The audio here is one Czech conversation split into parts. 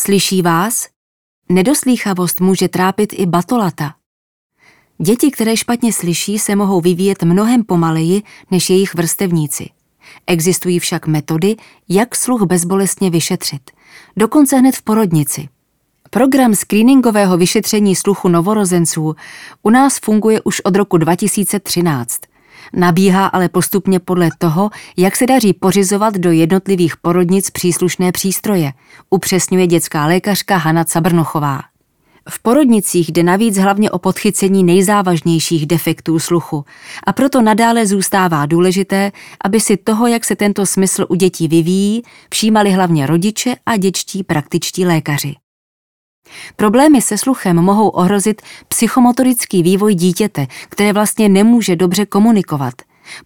Slyší vás? Nedoslýchavost může trápit i batolata. Děti, které špatně slyší, se mohou vyvíjet mnohem pomaleji než jejich vrstevníci. Existují však metody, jak sluch bezbolestně vyšetřit. Dokonce hned v porodnici. Program screeningového vyšetření sluchu novorozenců u nás funguje už od roku 2013. Nabíhá ale postupně podle toho, jak se daří pořizovat do jednotlivých porodnic příslušné přístroje, upřesňuje dětská lékařka Hana Cabrnochová. V porodnicích jde navíc hlavně o podchycení nejzávažnějších defektů sluchu a proto nadále zůstává důležité, aby si toho, jak se tento smysl u dětí vyvíjí, všímali hlavně rodiče a dětští praktičtí lékaři. Problémy se sluchem mohou ohrozit psychomotorický vývoj dítěte, které vlastně nemůže dobře komunikovat.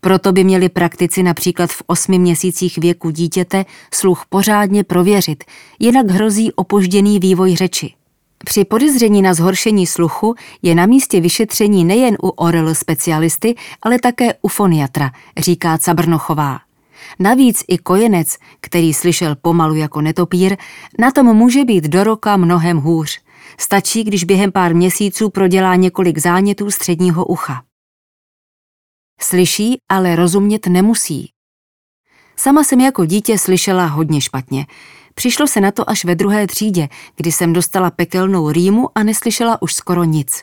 Proto by měli praktici například v osmi měsících věku dítěte sluch pořádně prověřit, jinak hrozí opožděný vývoj řeči. Při podezření na zhoršení sluchu je na místě vyšetření nejen u oral specialisty, ale také u foniatra, říká Cabrnochová. Navíc i kojenec, který slyšel pomalu jako netopír, na tom může být do roka mnohem hůř. Stačí, když během pár měsíců prodělá několik zánětů středního ucha. Slyší, ale rozumět nemusí. Sama jsem jako dítě slyšela hodně špatně. Přišlo se na to až ve druhé třídě, kdy jsem dostala pekelnou rýmu a neslyšela už skoro nic.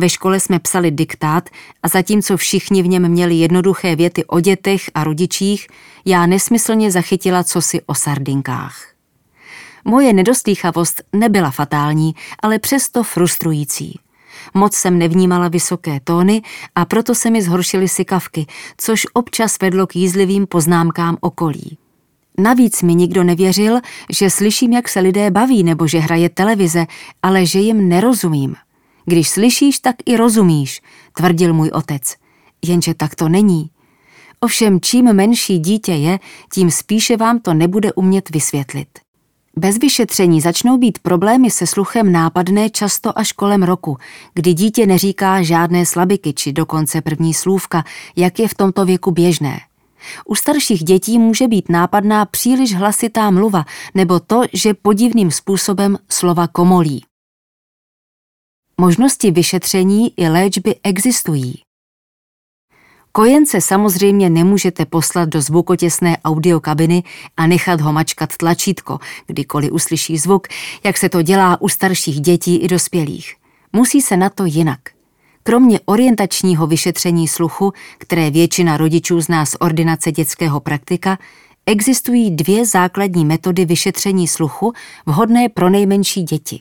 Ve škole jsme psali diktát a zatímco všichni v něm měli jednoduché věty o dětech a rodičích, já nesmyslně zachytila cosi o sardinkách. Moje nedoslýchavost nebyla fatální, ale přesto frustrující. Moc jsem nevnímala vysoké tóny a proto se mi zhoršily sykavky, což občas vedlo k jízlivým poznámkám okolí. Navíc mi nikdo nevěřil, že slyším, jak se lidé baví nebo že hraje televize, ale že jim nerozumím. Když slyšíš, tak i rozumíš, tvrdil můj otec. Jenže tak to není. Ovšem, čím menší dítě je, tím spíše vám to nebude umět vysvětlit. Bez vyšetření začnou být problémy se sluchem nápadné často až kolem roku, kdy dítě neříká žádné slabiky či dokonce první slůvka, jak je v tomto věku běžné. U starších dětí může být nápadná příliš hlasitá mluva nebo to, že podivným způsobem slova komolí. Možnosti vyšetření i léčby existují. Kojence samozřejmě nemůžete poslat do zvukotěsné audiokabiny a nechat ho mačkat tlačítko, kdykoliv uslyší zvuk, jak se to dělá u starších dětí i dospělých. Musí se na to jinak. Kromě orientačního vyšetření sluchu, které většina rodičů zná z ordinace dětského praktika, existují dvě základní metody vyšetření sluchu vhodné pro nejmenší děti.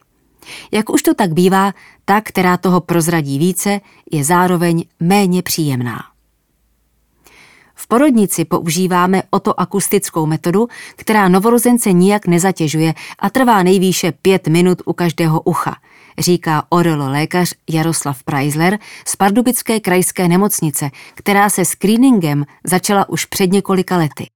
Jak už to tak bývá, ta, která toho prozradí více, je zároveň méně příjemná. V porodnici používáme otoakustickou metodu, která novorozence nijak nezatěžuje a trvá nejvýše pět minut u každého ucha, říká orelo lékař Jaroslav Preisler z Pardubické krajské nemocnice, která se screeningem začala už před několika lety.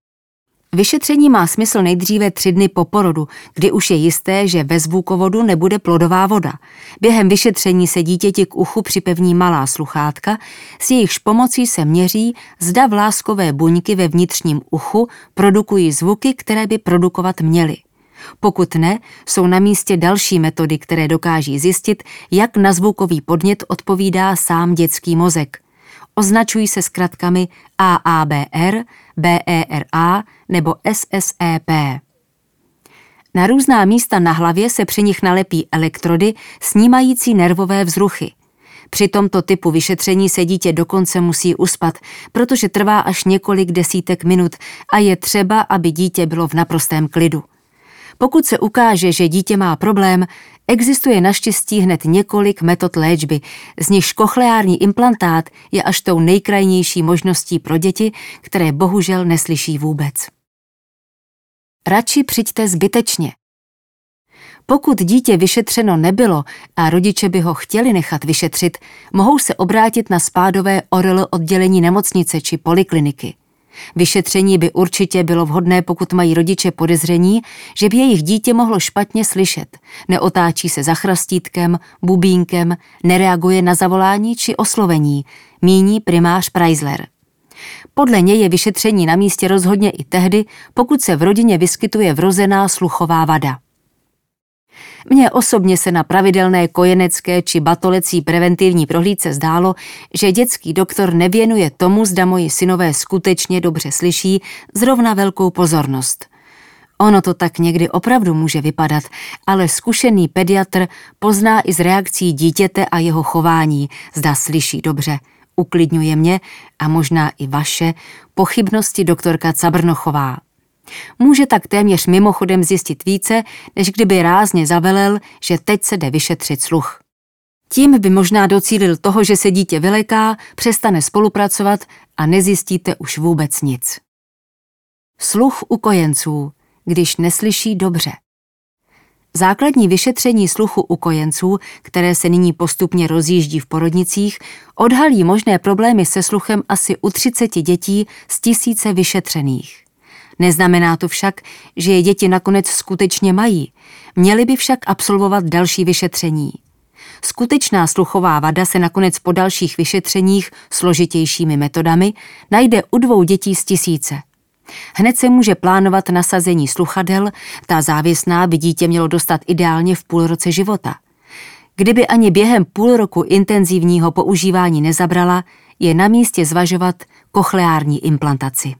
Vyšetření má smysl nejdříve tři dny po porodu, kdy už je jisté, že ve zvukovodu nebude plodová voda. Během vyšetření se dítěti k uchu připevní malá sluchátka, s jejichž pomocí se měří, zda vláskové buňky ve vnitřním uchu produkují zvuky, které by produkovat měly. Pokud ne, jsou na místě další metody, které dokáží zjistit, jak na zvukový podnět odpovídá sám dětský mozek – Označují se zkratkami AABR, BERA nebo SSEP. Na různá místa na hlavě se při nich nalepí elektrody snímající nervové vzruchy. Při tomto typu vyšetření se dítě dokonce musí uspat, protože trvá až několik desítek minut a je třeba, aby dítě bylo v naprostém klidu. Pokud se ukáže, že dítě má problém, existuje naštěstí hned několik metod léčby, z nichž kochleární implantát je až tou nejkrajnější možností pro děti, které bohužel neslyší vůbec. Radši přijďte zbytečně. Pokud dítě vyšetřeno nebylo a rodiče by ho chtěli nechat vyšetřit, mohou se obrátit na spádové ORL oddělení nemocnice či polikliniky. Vyšetření by určitě bylo vhodné, pokud mají rodiče podezření, že by jejich dítě mohlo špatně slyšet, neotáčí se za chrastítkem, bubínkem, nereaguje na zavolání či oslovení, míní primář Preisler. Podle něj je vyšetření na místě rozhodně i tehdy, pokud se v rodině vyskytuje vrozená sluchová vada. Mně osobně se na pravidelné kojenecké či batolecí preventivní prohlídce zdálo, že dětský doktor nevěnuje tomu, zda moji synové skutečně dobře slyší, zrovna velkou pozornost. Ono to tak někdy opravdu může vypadat, ale zkušený pediatr pozná i z reakcí dítěte a jeho chování, zda slyší dobře. Uklidňuje mě a možná i vaše pochybnosti doktorka Cabrnochová. Může tak téměř mimochodem zjistit více, než kdyby rázně zavelel, že teď se jde vyšetřit sluch. Tím by možná docílil toho, že se dítě vyleká, přestane spolupracovat a nezjistíte už vůbec nic. Sluch u kojenců, když neslyší dobře. Základní vyšetření sluchu u kojenců, které se nyní postupně rozjíždí v porodnicích, odhalí možné problémy se sluchem asi u 30 dětí z tisíce vyšetřených. Neznamená to však, že je děti nakonec skutečně mají. Měly by však absolvovat další vyšetření. Skutečná sluchová vada se nakonec po dalších vyšetřeních složitějšími metodami najde u dvou dětí z tisíce. Hned se může plánovat nasazení sluchadel, ta závěsná by dítě mělo dostat ideálně v půl roce života. Kdyby ani během půl roku intenzivního používání nezabrala, je na místě zvažovat kochleární implantaci.